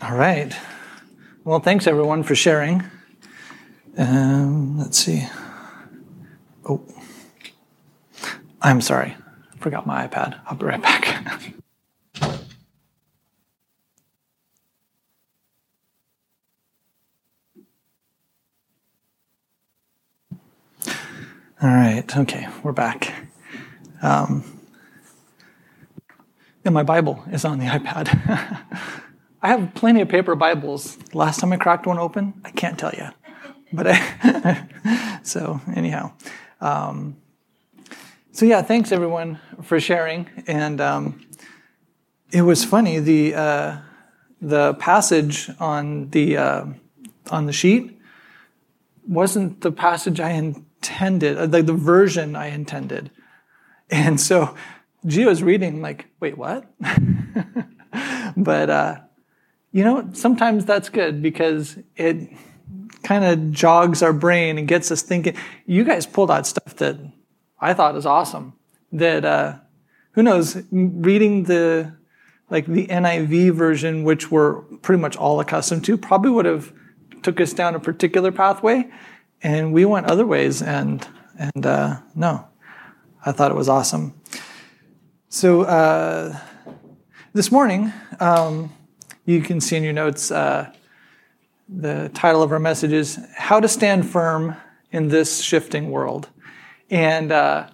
All right. Well, thanks everyone for sharing. Um, let's see. Oh, I'm sorry. Forgot my iPad. I'll be right back. All right. Okay, we're back. Um, and my Bible is on the iPad. I have plenty of paper Bibles. Last time I cracked one open, I can't tell you. But I, so anyhow, um, so yeah, thanks everyone for sharing. And um, it was funny the uh, the passage on the uh, on the sheet wasn't the passage I intended, uh, the, the version I intended. And so Gio was reading like, wait, what? but uh, you know, sometimes that's good because it kind of jogs our brain and gets us thinking. You guys pulled out stuff that I thought is awesome. That uh, who knows, reading the like the NIV version, which we're pretty much all accustomed to, probably would have took us down a particular pathway, and we went other ways. And and uh, no, I thought it was awesome. So uh, this morning, um, you can see in your notes uh, the title of our message is How to Stand Firm in This Shifting World. And uh,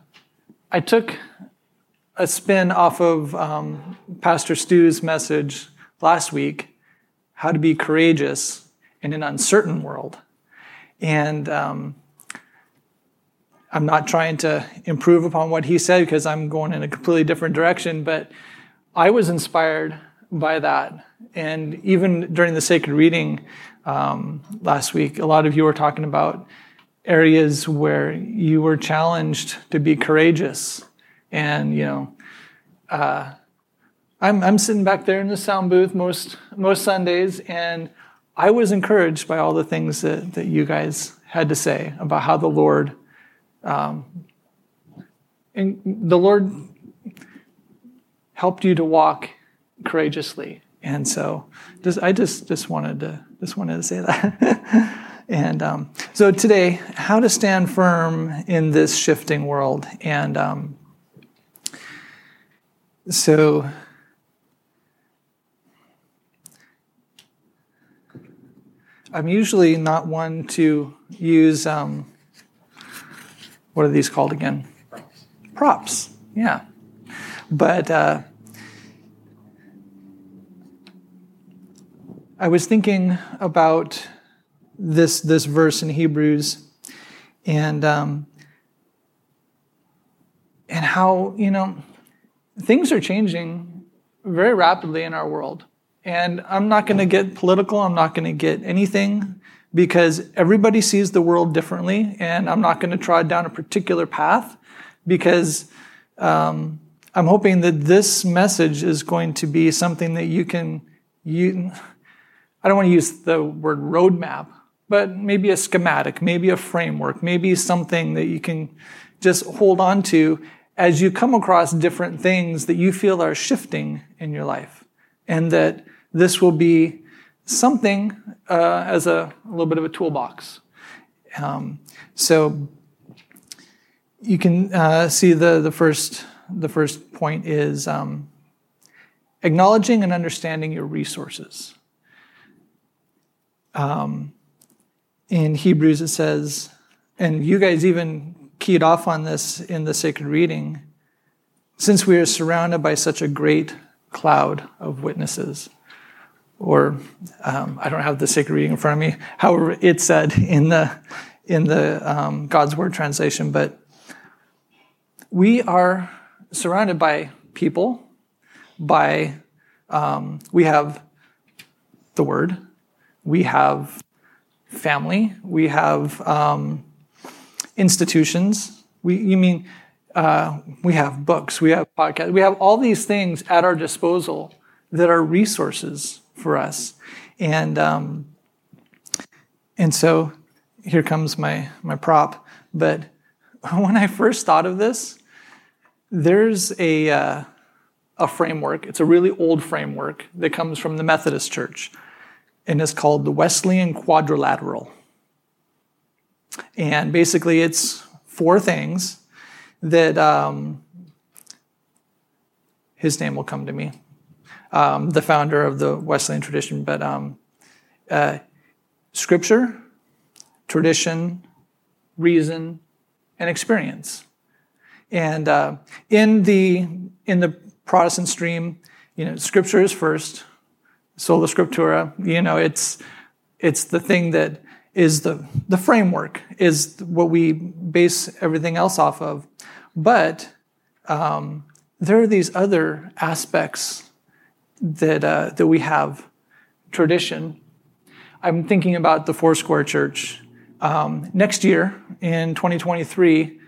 I took a spin off of um, Pastor Stu's message last week, How to Be Courageous in an Uncertain World. And um, I'm not trying to improve upon what he said because I'm going in a completely different direction, but I was inspired by that. And even during the sacred reading um, last week, a lot of you were talking about areas where you were challenged to be courageous. And, you know, uh, I'm, I'm sitting back there in the sound booth most, most Sundays, and I was encouraged by all the things that, that you guys had to say about how the Lord um, and the Lord helped you to walk courageously. And so just, I just, just wanted to just wanted to say that. and um, so today, how to stand firm in this shifting world. And um, so I'm usually not one to use um, what are these called again? Props. Props, yeah. But uh, I was thinking about this this verse in Hebrews, and um, and how you know things are changing very rapidly in our world. And I'm not going to get political. I'm not going to get anything because everybody sees the world differently, and I'm not going to trod down a particular path because um, I'm hoping that this message is going to be something that you can. You, I don't want to use the word roadmap, but maybe a schematic, maybe a framework, maybe something that you can just hold on to as you come across different things that you feel are shifting in your life, and that this will be something uh, as a, a, little bit of a toolbox. Um, so you can uh, see the, the, first, the first point is um, acknowledging and understanding your resources. Um, in Hebrews, it says, and you guys even keyed off on this in the sacred reading, since we are surrounded by such a great cloud of witnesses or um, I don't have the sacred reading in front of me. However, it said in the in the um, God's Word translation, but we are surrounded by people. By um, we have the Word, we have family, we have um, institutions. We, you mean uh, we have books, we have podcasts, we have all these things at our disposal that are resources for us. And um, and so here comes my my prop. But when I first thought of this, there's a uh, a framework. It's a really old framework that comes from the Methodist Church, and it's called the Wesleyan Quadrilateral. And basically, it's four things that um, his name will come to me, um, the founder of the Wesleyan tradition, but um, uh, scripture, tradition, reason, and experience. And uh, in the in the Protestant stream, you know, scripture is first, sola scriptura. You know, it's it's the thing that is the the framework, is what we base everything else off of. But um, there are these other aspects that uh, that we have tradition. I'm thinking about the Foursquare Church. Um, next year, in 2023,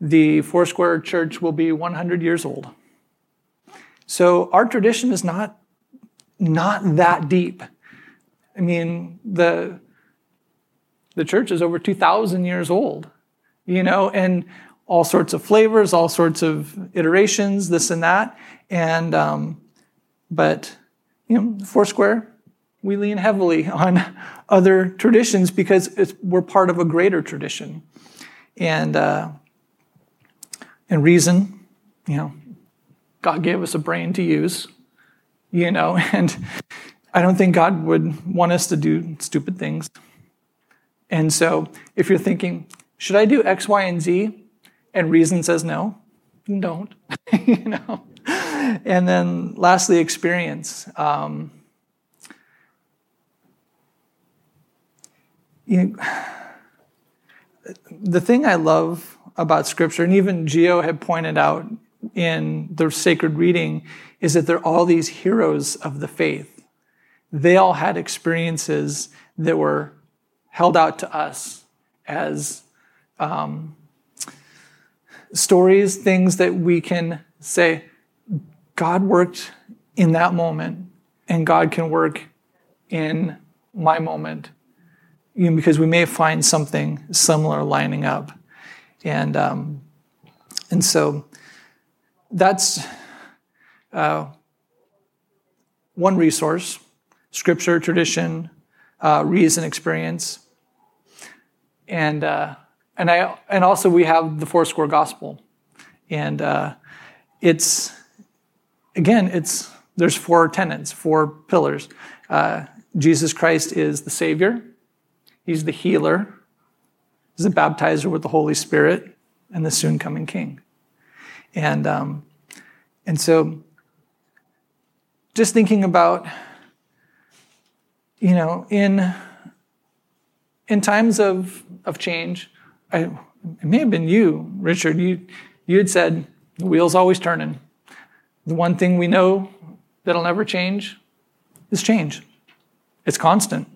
the Foursquare Church will be 100 years old. So our tradition is not not that deep. I mean, the the church is over 2,000 years old, you know, and all sorts of flavors, all sorts of iterations, this and that. And, um, but, you know, Foursquare, we lean heavily on other traditions because we're part of a greater tradition. And, uh, and reason, you know, God gave us a brain to use, you know, and I don't think God would want us to do stupid things. And so if you're thinking, should I do X, Y, and Z? And reason says no, don't, you know. And then lastly, experience. Um, you know, the thing I love about Scripture, and even Geo had pointed out in the sacred reading is that they're all these heroes of the faith. They all had experiences that were held out to us as um, stories, things that we can say, God worked in that moment, and God can work in my moment. You know, because we may find something similar lining up. And, um, and so that's uh, one resource scripture, tradition, uh, reason, experience. And, uh, and, I, and also, we have the Foursquare Gospel. And uh, it's, again, it's, there's four tenets, four pillars. Uh, Jesus Christ is the Savior, He's the healer, He's the baptizer with the Holy Spirit, and the soon coming King. And, um, and so, just thinking about, you know, in, in times of, of change, I, it may have been you, Richard, you, you had said, the wheel's always turning. The one thing we know that'll never change is change. It's constant.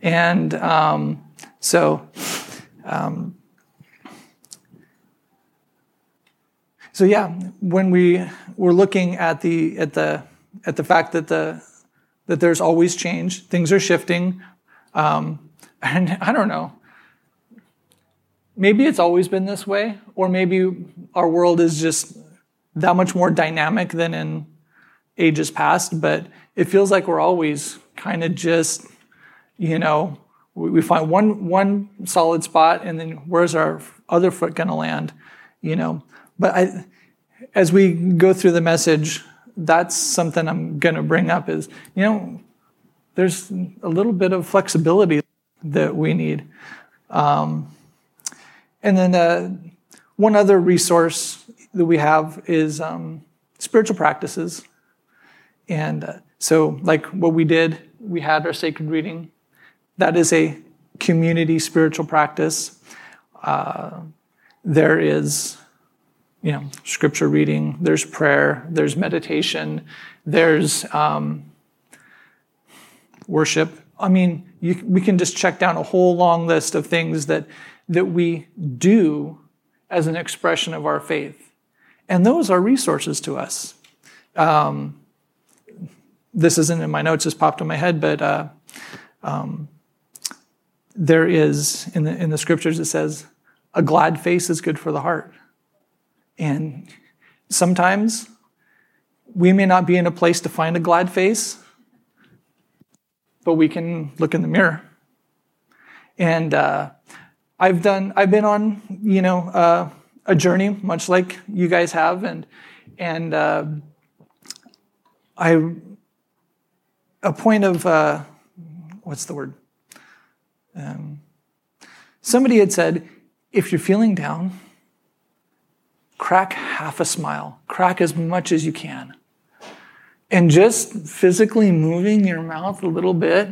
And um, so, um, So yeah, when we were looking at the at the at the fact that the that there's always change, things are shifting, um, and I don't know. Maybe it's always been this way, or maybe our world is just that much more dynamic than in ages past. But it feels like we're always kind of just, you know, we find one one solid spot, and then where's our other foot going to land? You know, but I, as we go through the message, that's something I'm going to bring up is, you know, there's a little bit of flexibility that we need. Um, and then uh, one other resource that we have is um, spiritual practices. And uh, so, like what we did, we had our sacred reading. That is a community spiritual practice. Uh, there is you know, scripture reading, there's prayer, there's meditation, there's um, worship. I mean, you, we can just check down a whole long list of things that, that we do as an expression of our faith. And those are resources to us. Um, this isn't in my notes, just popped in my head, but uh, um, there is, in the, in the scriptures, it says, a glad face is good for the heart. And sometimes we may not be in a place to find a glad face, but we can look in the mirror. And uh, I've done, I've been on, you know, uh, a journey, much like you guys have, and and uh, I, a point of, uh, what's the word? Um, somebody had said, if you're feeling down, crack half a smile, crack as much as you can. And just physically moving your mouth a little bit,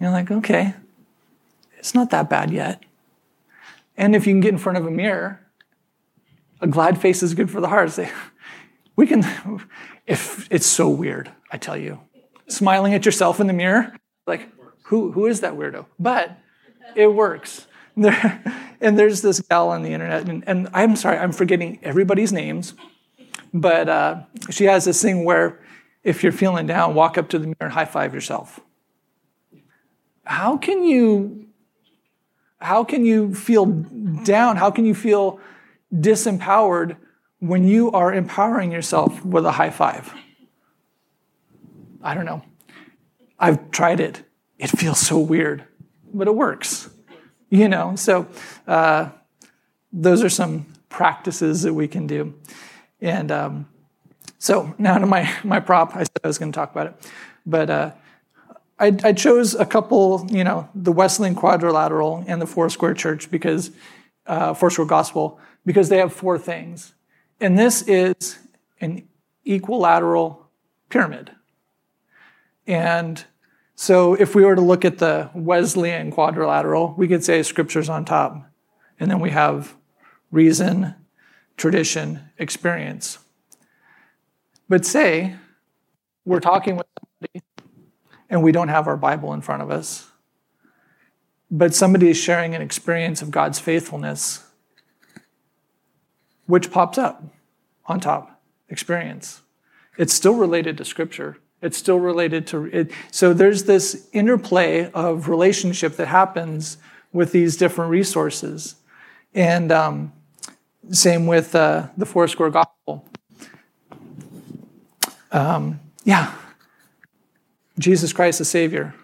you're like, okay, it's not that bad yet. And if you can get in front of a mirror, a glad face is good for the heart. Say, we can, if it's so weird, I tell you, smiling at yourself in the mirror, like, who, who is that weirdo? But it works. There, and there's this gal on the internet, and, and I'm sorry, I'm forgetting everybody's names, but uh, she has this thing where if you're feeling down, walk up to the mirror and high five yourself. How can you how can you feel down? How can you feel disempowered when you are empowering yourself with a high five? I don't know. I've tried it. It feels so weird, but it works. You know, so uh, those are some practices that we can do. And um, so now to my, my prop. I said I was going to talk about it. But uh, I, I, chose a couple, you know, the Wesleyan Quadrilateral and the Foursquare Church because, uh, square Gospel, because they have four things. And this is an equilateral pyramid. And so if we were to look at the Wesleyan quadrilateral, we could say scripture's on top. And then we have reason, tradition, experience. But say we're talking with somebody and we don't have our Bible in front of us, but somebody is sharing an experience of God's faithfulness, which pops up on top? Experience. It's still related to Scripture. It's still related to it. So there's this interplay of relationship that happens with these different resources. And um, same with uh, the Foursquare Gospel. Um, yeah, Jesus Christ the Savior.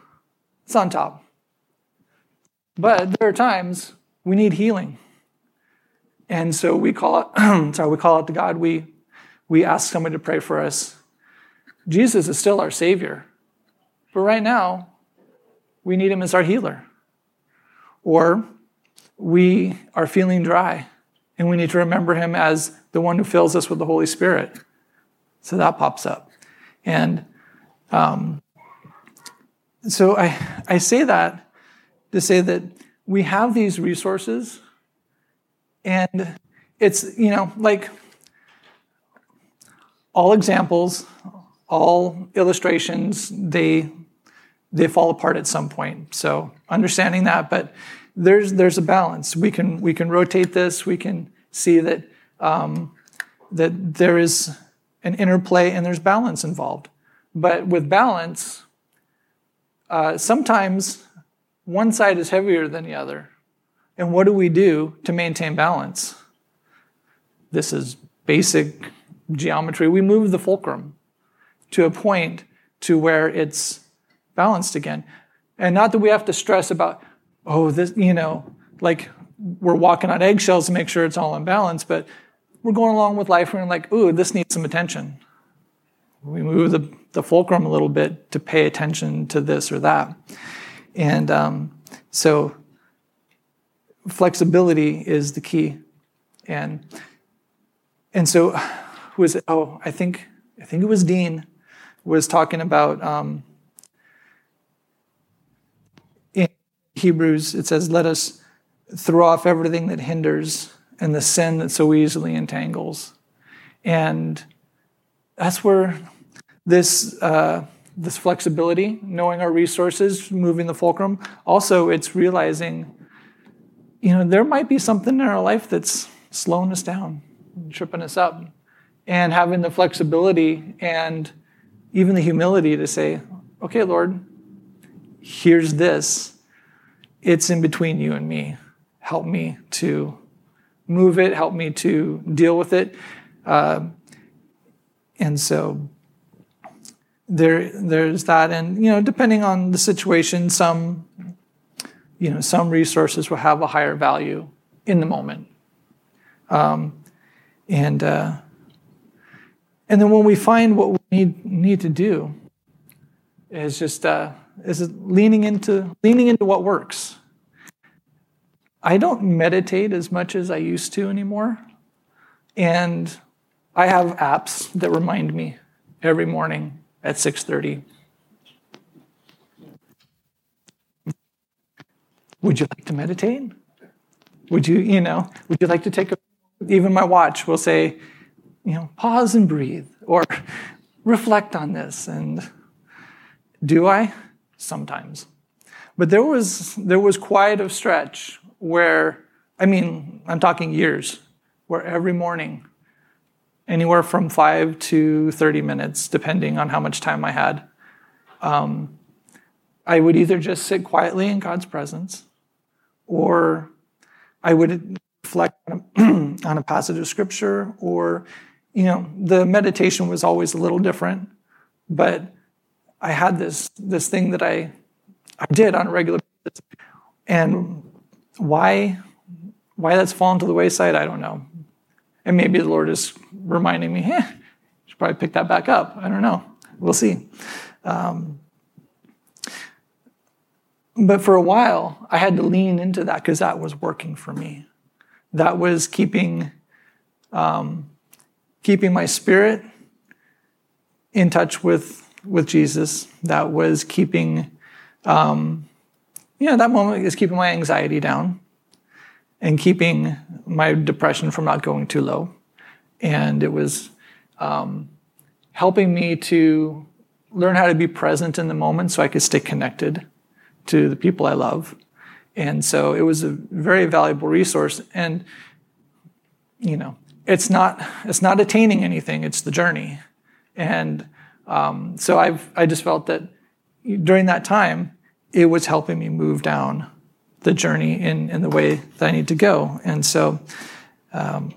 It's on top. But there are times we need healing. And so we call it, sorry, we call out to God. We, we ask somebody to pray for us. Jesus is still our Savior. But right now, we need Him as our healer. Or we are feeling dry and we need to remember Him as the one who fills us with the Holy Spirit. So that pops up. And um, so I, I say that to say that we have these resources, and it's, you know, like all examples, all illustrations, they they fall apart at some point. So understanding that, but there's there's a balance. We can we can rotate this. We can see that um, that there is an interplay and there's balance involved. But with balance, uh, sometimes one side is heavier than the other. And what do we do to maintain balance? This is basic geometry. We move the fulcrum to a point to where it's balanced again. And not that we have to stress about, oh, this, you know, like we're walking on eggshells to make sure it's all in balance, but we're going along with life and we're like, ooh, this needs some attention. We move the, the fulcrum a little bit to pay attention to this or that. And um, so flexibility is the key. And and so who was it? Oh, I think I think it was Dean was talking about um, in Hebrews. It says, "Let us throw off everything that hinders and the sin that so easily entangles." And that's where this, uh, this flexibility, knowing our resources, moving the fulcrum. Also, it's realizing, you know, there might be something in our life that's slowing us down, tripping us up, and having the flexibility and even the humility to say, okay, Lord, here's this. It's in between you and me. Help me to move it, help me to deal with it. Uh, and so there, there's that, and you know, depending on the situation, some, you know, some resources will have a higher value in the moment, um, and uh, and then when we find what we need need to do, is just uh, is leaning into leaning into what works. I don't meditate as much as I used to anymore, and I have apps that remind me every morning at 6:30. Would you like to meditate? Would you, you know, would you like to take a even my watch will say, you know, pause and breathe or reflect on this and do I? Sometimes. But there was there was quite a stretch where I mean, I'm talking years, where every morning anywhere from five to 30 minutes, depending on how much time I had. Um, I would either just sit quietly in God's presence, or I would reflect on a, on a passage of scripture, or, you know, the meditation was always a little different, but I had this, this thing that I, I did on a regular basis. And why, why that's fallen to the wayside, I don't know. And maybe the Lord is reminding me, should probably pick that back up. I don't know. We'll see. Um, but for a while, I had to lean into that because that was working for me. That was keeping, um, keeping my spirit in touch with, with Jesus. That was keeping, um, you know, that moment is keeping my anxiety down and keeping my depression from not going too low. And it was um, helping me to learn how to be present in the moment so I could stay connected to the people I love. And so it was a very valuable resource. And, you know, it's not, it's not attaining anything, it's the journey. And um, so I've, I just felt that during that time, it was helping me move down the journey in, in the way that I need to go. And so, um,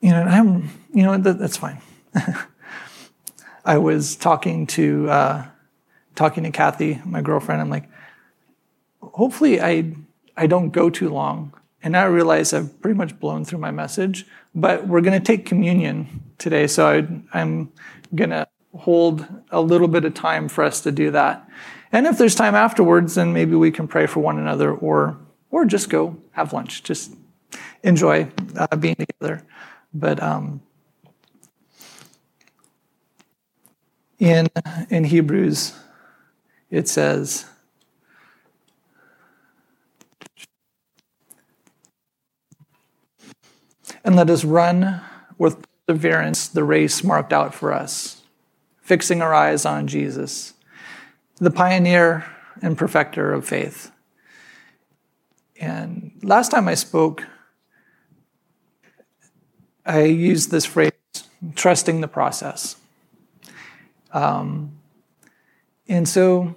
you know, I'm, you know, that, that's fine. I was talking to, uh, talking to Kathy, my girlfriend. I'm like, hopefully I, I don't go too long. And I realize I've pretty much blown through my message, but we're going to take communion today. So I, I'm going to hold a little bit of time for us to do that. And if there's time afterwards, then maybe we can pray for one another or, or just go have lunch. Just enjoy uh, being together. But um, in, in Hebrews, it says, And let us run with perseverance the race marked out for us, fixing our eyes on Jesus the pioneer and perfecter of faith. And last time I spoke, I used this phrase, trusting the process. Um, and so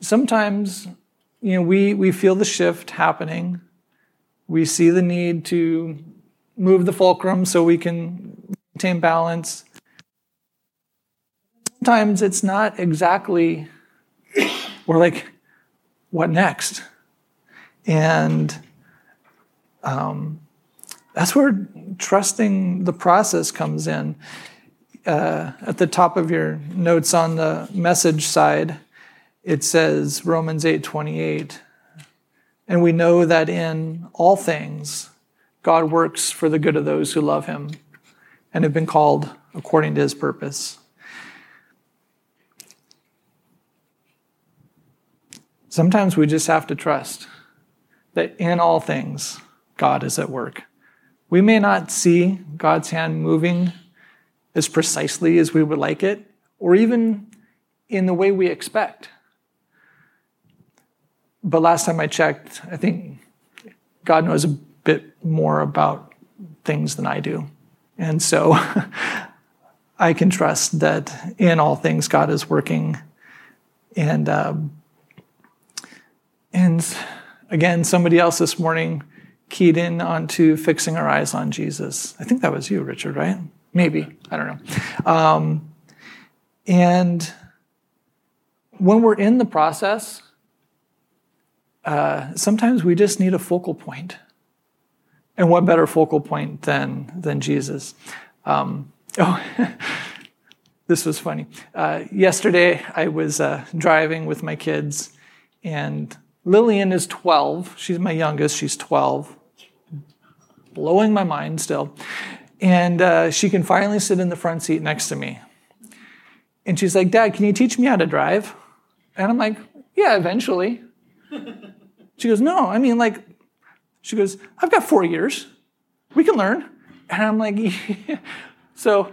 sometimes, you know, we, we feel the shift happening. We see the need to move the fulcrum so we can maintain balance sometimes it's not exactly, we're like, what next? And um, that's where trusting the process comes in. Uh, at the top of your notes on the message side, it says Romans 8 28. And we know that in all things, God works for the good of those who love him and have been called according to his purpose. Sometimes we just have to trust that in all things, God is at work. We may not see God's hand moving as precisely as we would like it, or even in the way we expect. But last time I checked, I think God knows bit more about things than I do. And so I can trust that in all things, God is working. And um, and again, somebody else this morning keyed in onto fixing our eyes on Jesus. I think that was you, Richard, right? Maybe. I don't know. Um, And when we're in the process, uh, sometimes we just need a focal point. And what better focal point than, than Jesus? Um, oh, this was funny. Uh, yesterday, I was uh, driving with my kids, and Lillian is 12. She's my youngest, she's 12. Blowing my mind still. And uh, she can finally sit in the front seat next to me. And she's like, Dad, can you teach me how to drive? And I'm like, Yeah, eventually. She goes, No, I mean, like, she goes, I've got four years. We can learn. And I'm like, yeah. So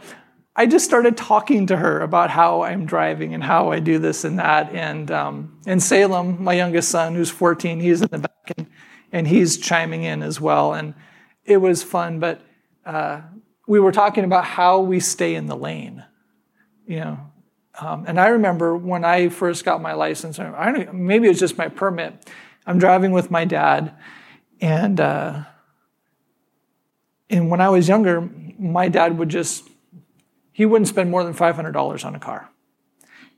I just started talking to her about how I'm driving and how I do this and that. And um, Salem, my youngest son, who's 14, he's in the back and, and he's chiming in as well. And it was fun, but uh, we were talking about how we stay in the lane, you know. Um, and I remember when I first got my license, I maybe it was just my permit. I'm driving with my dad, and uh, and when I was younger, my dad would just he wouldn't spend more than $500 on a car.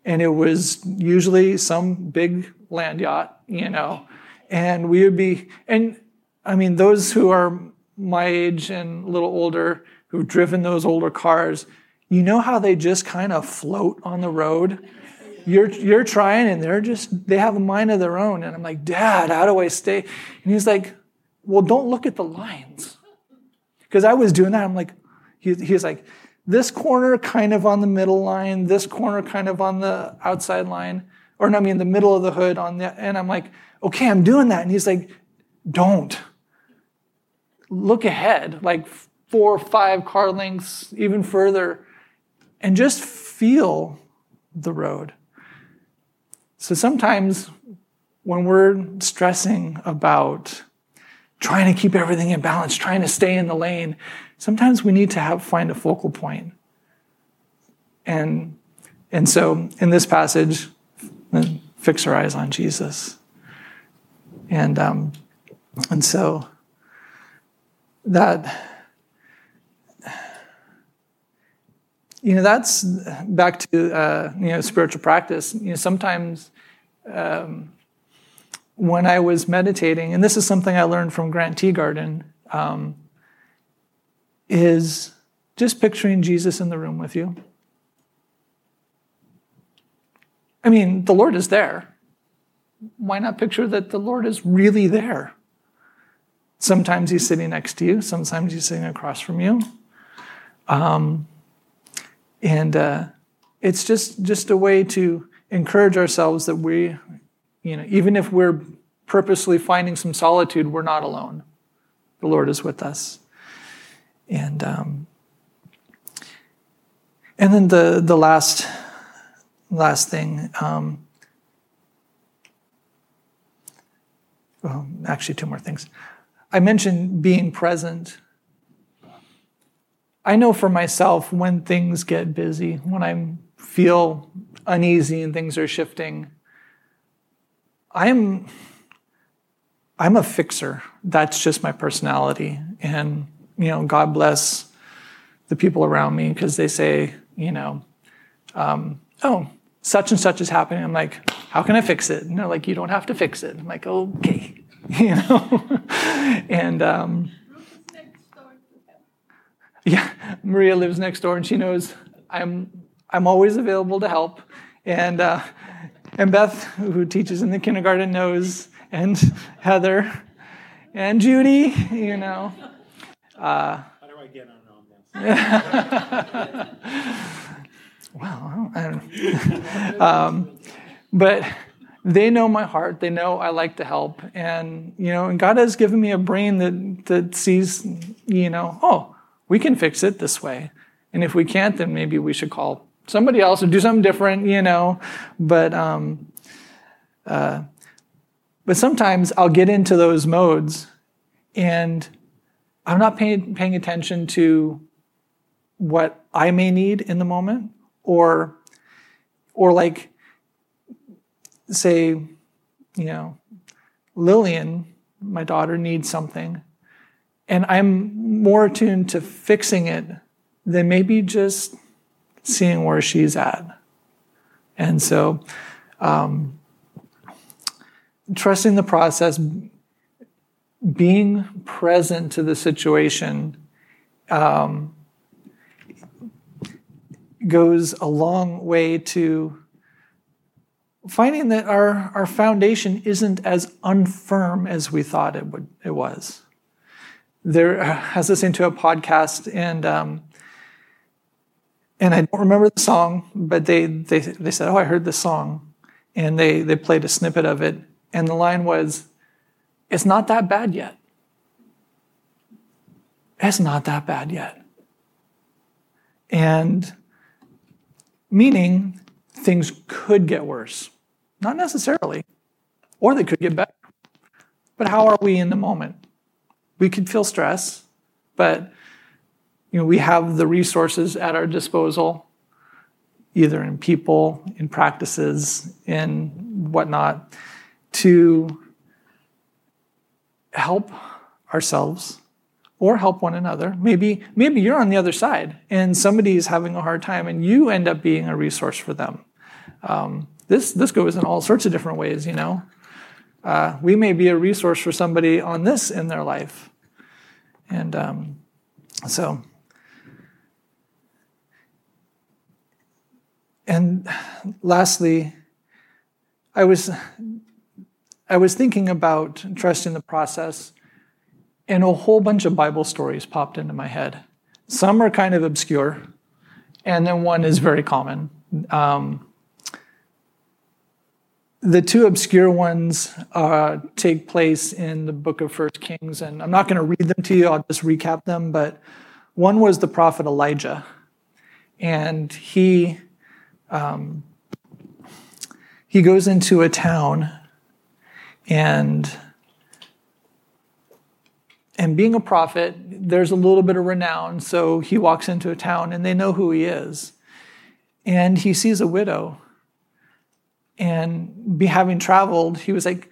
And it was usually some big land yacht, you know. And we would be, and I mean, those who are my age and a little older, who've driven those older cars, you know how they just kind of float on the road? You're, you're trying and they're just, they have a mind of their own. And I'm like, Dad, how do I stay? And he's like, Well, don't look at the lines. Because I was doing that. I'm like, he, he's like, this corner kind of on the middle line, this corner kind of on the outside line, or no, I mean the middle of the hood on the, and I'm like, okay, I'm doing that. And he's like, don't. Look ahead, like four or five car lengths, even further, and just feel the road. So sometimes when we're stressing about trying to keep everything in balance, trying to stay in the lane, sometimes we need to have find a focal point. And, and so in this passage, fix our eyes on Jesus. And, um, and so that, you know, that's back to, uh, you know, spiritual practice. You know, sometimes um, when I was meditating, and this is something I learned from Grant Teagarden, um, is just picturing Jesus in the room with you. I mean, the Lord is there. Why not picture that the Lord is really there? Sometimes he's sitting next to you, sometimes he's sitting across from you. Um, and uh, it's just, just a way to encourage ourselves that we, you know, even if we're purposely finding some solitude, we're not alone. The Lord is with us. And um, and then the the last last thing. Um, well, actually, two more things. I mentioned being present. I know for myself when things get busy, when I feel uneasy and things are shifting, I'm I'm a fixer. That's just my personality. And you know, God bless the people around me because they say, you know, um, oh, such and such is happening. I'm like, how can I fix it? And they're like, you don't have to fix it. I'm like, okay, you know, and um, yeah, Maria lives next door and she knows I'm I'm always available to help, and uh, and Beth, who teaches in the kindergarten, knows, and Heather, and Judy, you know. Uh, How do I get on well, I don't um, but they know my heart. They know I like to help, and you know, and God has given me a brain that that sees, you know, oh, we can fix it this way, and if we can't, then maybe we should call somebody else or do something different, you know. But um, uh, but sometimes I'll get into those modes, and I'm not paying, paying attention to what I may need in the moment, or, or like, say, you know, Lillian, my daughter, needs something, and I'm more attuned to fixing it than maybe just seeing where she's at. And so, um, trusting the process, being present to the situation, um, goes a long way to finding that our, our foundation isn't as unfirm as we thought it would it was. There, I was listening to a podcast and um, and I don't remember the song, but they they they said, "Oh, I heard this song," and they they played a snippet of it, and the line was, "It's not that bad yet. It's not that bad yet," and meaning things could get worse. Not necessarily, or they could get better. But how are we in the moment? We could feel stress, but you know, we have the resources at our disposal, either in people, in practices, in whatnot, to help ourselves or help one another. Maybe, maybe you're on the other side and somebody is having a hard time and you end up being a resource for them. Um, this, this goes in all sorts of different ways, you know. Uh, we may be a resource for somebody on this in their life. And um, so, and lastly, I was, I was thinking about trust in the process, and a whole bunch of Bible stories popped into my head. Some are kind of obscure, and then one is very common. Um, the two obscure ones uh, take place in the book of First Kings, and I'm not going to read them to you. I'll just recap them. But one was the prophet Elijah, and he um, he goes into a town, and and being a prophet, there's a little bit of renown. So he walks into a town, and they know who he is, and he sees a widow and be having traveled, he was like,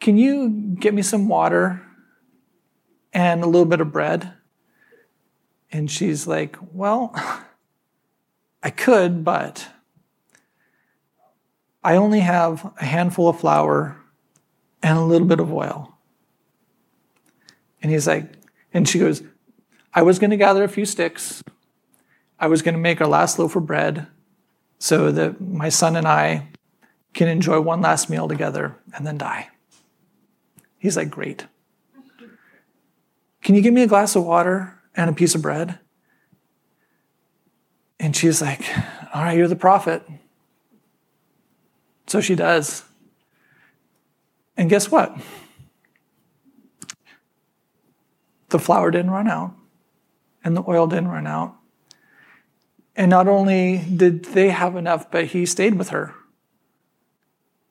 Can you get me some water and a little bit of bread? And she's like, Well, I could, but I only have a handful of flour and a little bit of oil. And he's like, and she goes, I was going to gather a few sticks. I was going to make our last loaf of bread so that my son and I can enjoy one last meal together and then die. He's like, Great. Can you give me a glass of water and a piece of bread? And she's like, All right, you're the prophet. So she does. And guess what? The flour didn't run out, and the oil didn't run out, and not only did they have enough, but he stayed with her.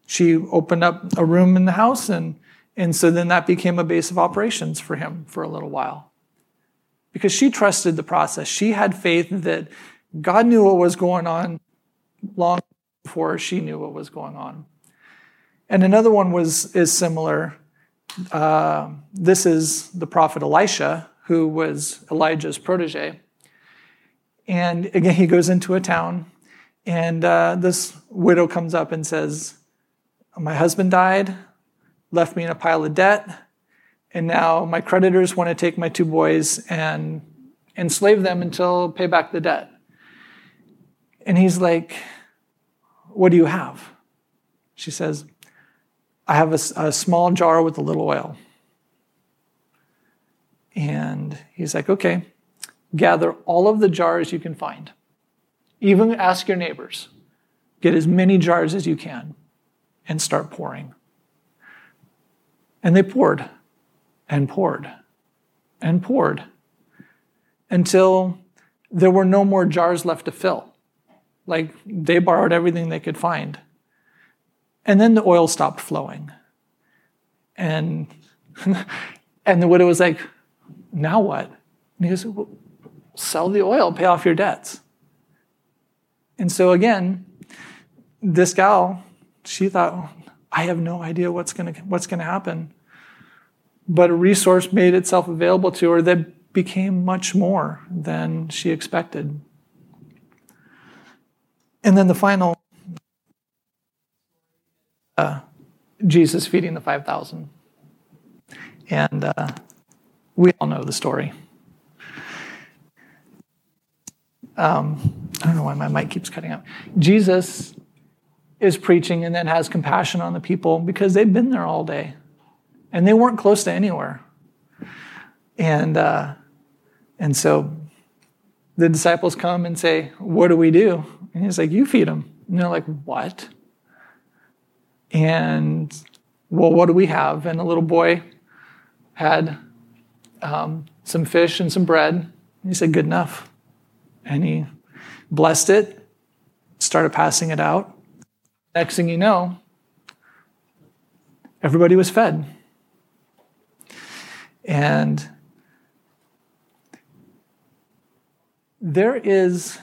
She opened up a room in the house, and, and so then that became a base of operations for him for a little while. Because she trusted the process. She had faith that God knew what was going on long before she knew what was going on. And another one was is similar. Uh, this is the prophet Elisha, who was Elijah's protege. And again, he goes into a town, and uh, this widow comes up and says, My husband died, left me in a pile of debt, and now my creditors want to take my two boys and enslave them until pay back the debt. And he's like, What do you have? She says, I have a, a small jar with a little oil. And he's like, Okay gather all of the jars you can find. Even ask your neighbors. Get as many jars as you can and start pouring. And they poured and poured and poured until there were no more jars left to fill. Like they borrowed everything they could find. And then the oil stopped flowing. And, and the widow was like, now what? And he goes, well, sell the oil, pay off your debts. And so again, this gal, she thought, I have no idea what's to what's to happen. But a resource made itself available to her that became much more than she expected. And then the final uh, Jesus feeding the 5,000. And uh, we all know the story. Um, I don't know why my mic keeps cutting out. Jesus is preaching and then has compassion on the people because they've been there all day and they weren't close to anywhere. And, uh, and so the disciples come and say, What do we do? And he's like, You feed them. And they're like, What? And, well, what do we have? And the little boy had um, some fish and some bread. And he said, Good enough. And he blessed it, started passing it out. Next thing you know, everybody was fed. And there is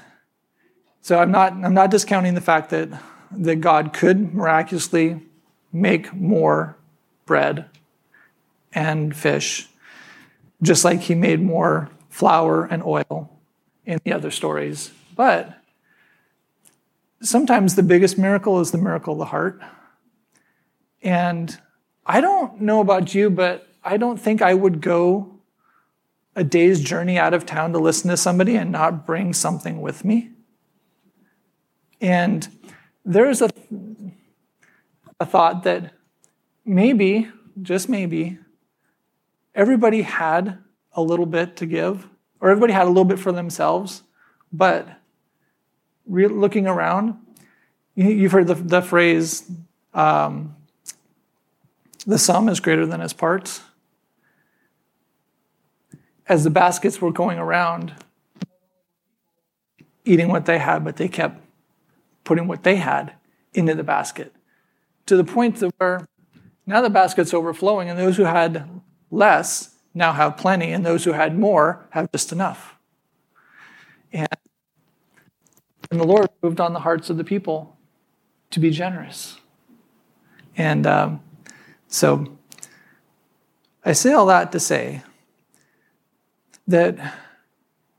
so I'm not I'm not discounting the fact that that God could miraculously make more bread and fish just like he made more flour and oil in the other stories. But sometimes the biggest miracle is the miracle of the heart. And I don't know about you, but I don't think I would go a day's journey out of town to listen to somebody and not bring something with me. And there's a, a thought that maybe, just maybe, everybody had a little bit to give, or everybody had a little bit for themselves, but re- looking around, you, have heard the, the phrase, um, the sum is greater than its parts. As the baskets were going around, eating what they had, but they kept putting what they had into the basket to the point that where now the basket's overflowing, and those who had less now have plenty, and those who had more have just enough. And, and the Lord moved on the hearts of the people to be generous. And um, so I say all that to say that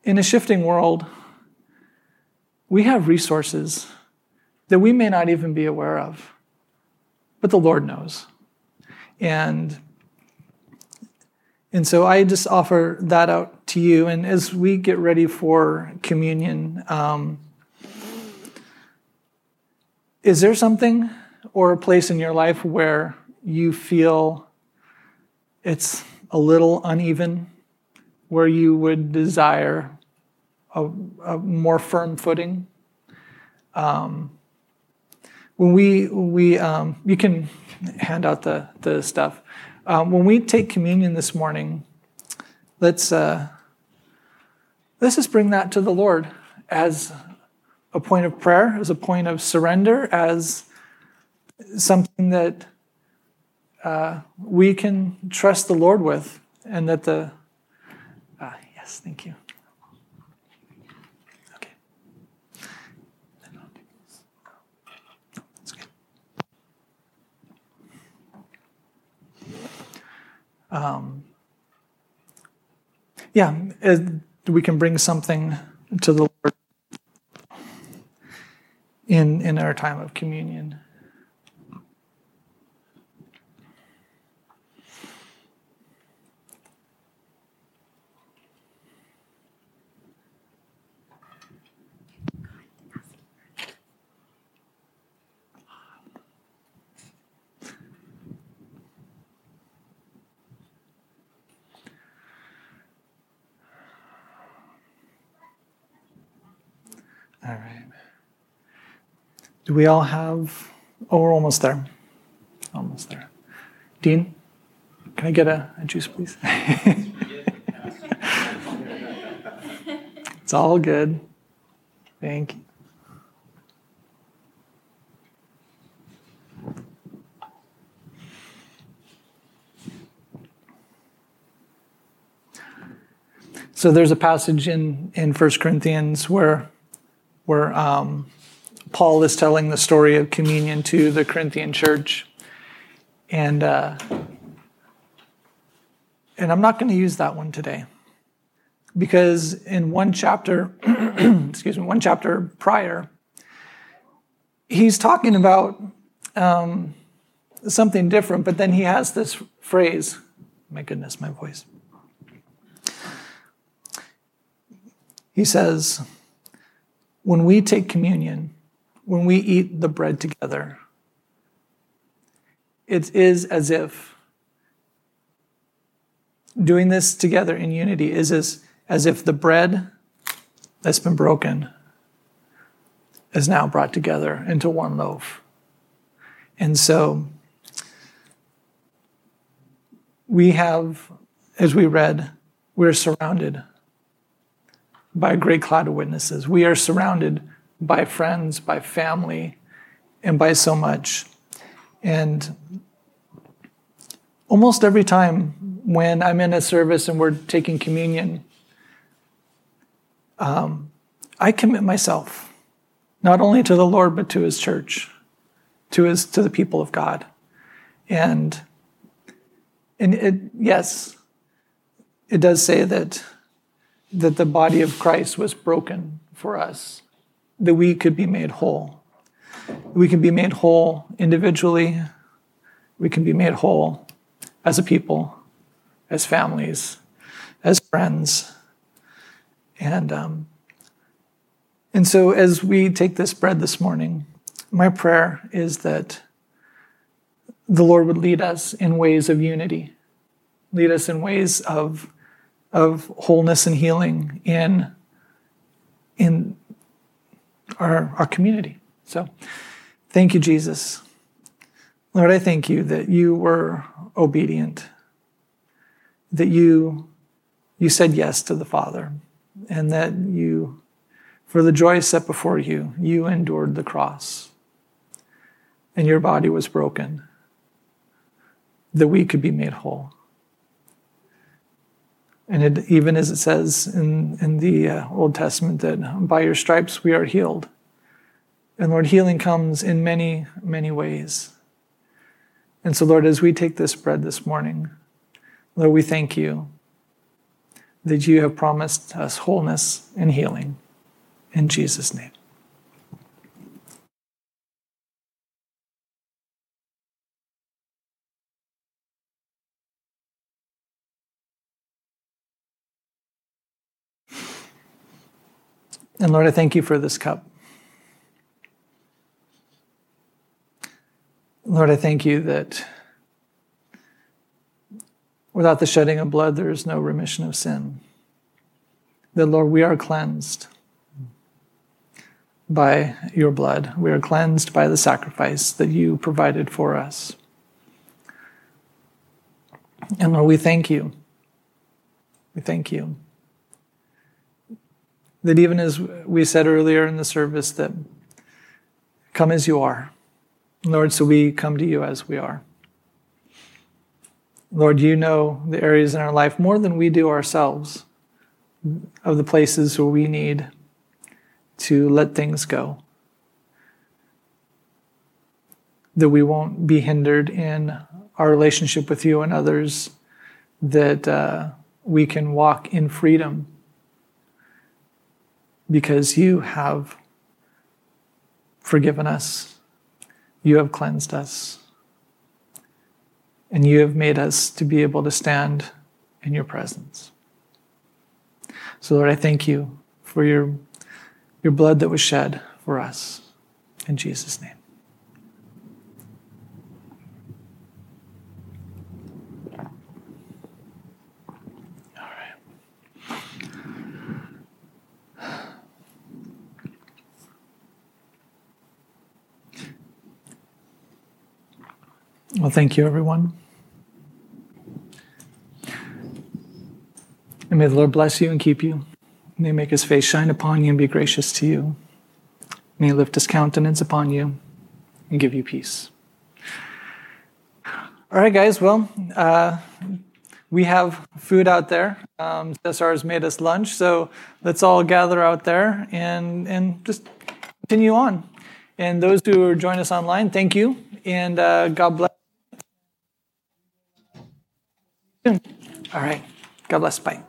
in a shifting world, we have resources that we may not even be aware of, but the Lord knows. And and so I just offer that out to you. And as we get ready for communion, um, is there something or a place in your life where you feel it's a little uneven, where you would desire a, a more firm footing? Um, when we we um, you can hand out the the stuff. Um, when we take communion this morning, let's uh, let's just bring that to the Lord as a point of prayer, as a point of surrender, as something that uh, we can trust the Lord with, and that the yes, thank you. Okay, that's um, yeah, we can bring something to the Lord in, in our time of communion. All right. Do we all have? Oh, we're almost there. Almost there. Dean, can I get a, a juice, please? it's all good. Thank you. So there's a passage in, in 1 Corinthians where where um, Paul is telling the story of communion to the Corinthian church. And, uh, and I'm not going to use that one today because in one chapter, excuse me, one chapter prior, he's talking about um, something different, but then he has this phrase. My goodness, my voice. He says, when we take communion, when we eat the bread together, it is as if doing this together in unity is as, as if the bread that's been broken is now brought together into one loaf. And so we have, as we read, we're surrounded by a great cloud of witnesses. We are surrounded by friends, by family, and by so much. And almost every time when I'm in a service and we're taking communion, um, I commit myself not only to the Lord but to His church, to His to the people of God, and and it, yes, it does say that that the body of Christ was broken for us, that we could be made whole. We can be made whole individually. We can be made whole as a people, as families, as friends. And, um, and so as we take this bread this morning, my prayer is that the Lord would lead us in ways of unity, lead us in ways of, of wholeness and healing in, in our, our community. So thank you, Jesus. Lord, I thank you that you were obedient, that you, you said yes to the Father, and that you, for the joy set before you, you endured the cross, and your body was broken that we could be made whole. And it, even as it says in, in the uh, Old Testament, that by your stripes we are healed. And Lord, healing comes in many, many ways. And so, Lord, as we take this bread this morning, Lord, we thank you that you have promised us wholeness and healing. In Jesus' name. And Lord, I thank you for this cup. Lord, I thank you that without the shedding of blood, there is no remission of sin. That, Lord, we are cleansed by your blood. We are cleansed by the sacrifice that you provided for us. And Lord, we thank you. We thank you that even as we said earlier in the service, that come as you are. Lord, so we come to you as we are. Lord, you know the areas in our life more than we do ourselves of the places where we need to let things go. That we won't be hindered in our relationship with you and others, that uh, we can walk in freedom because you have forgiven us, you have cleansed us, and you have made us to be able to stand in your presence. So, Lord, I thank you for your, your blood that was shed for us. In Jesus' name. Well, thank you, everyone. And may the Lord bless you and keep you. May he make his face shine upon you and be gracious to you. May he lift his countenance upon you and give you peace. All right, guys. Well, uh, we have food out there. Um, Cesar has made us lunch, so let's all gather out there and and just continue on. And those who join us online, thank you, and uh, God bless. All right. God bless. Bye.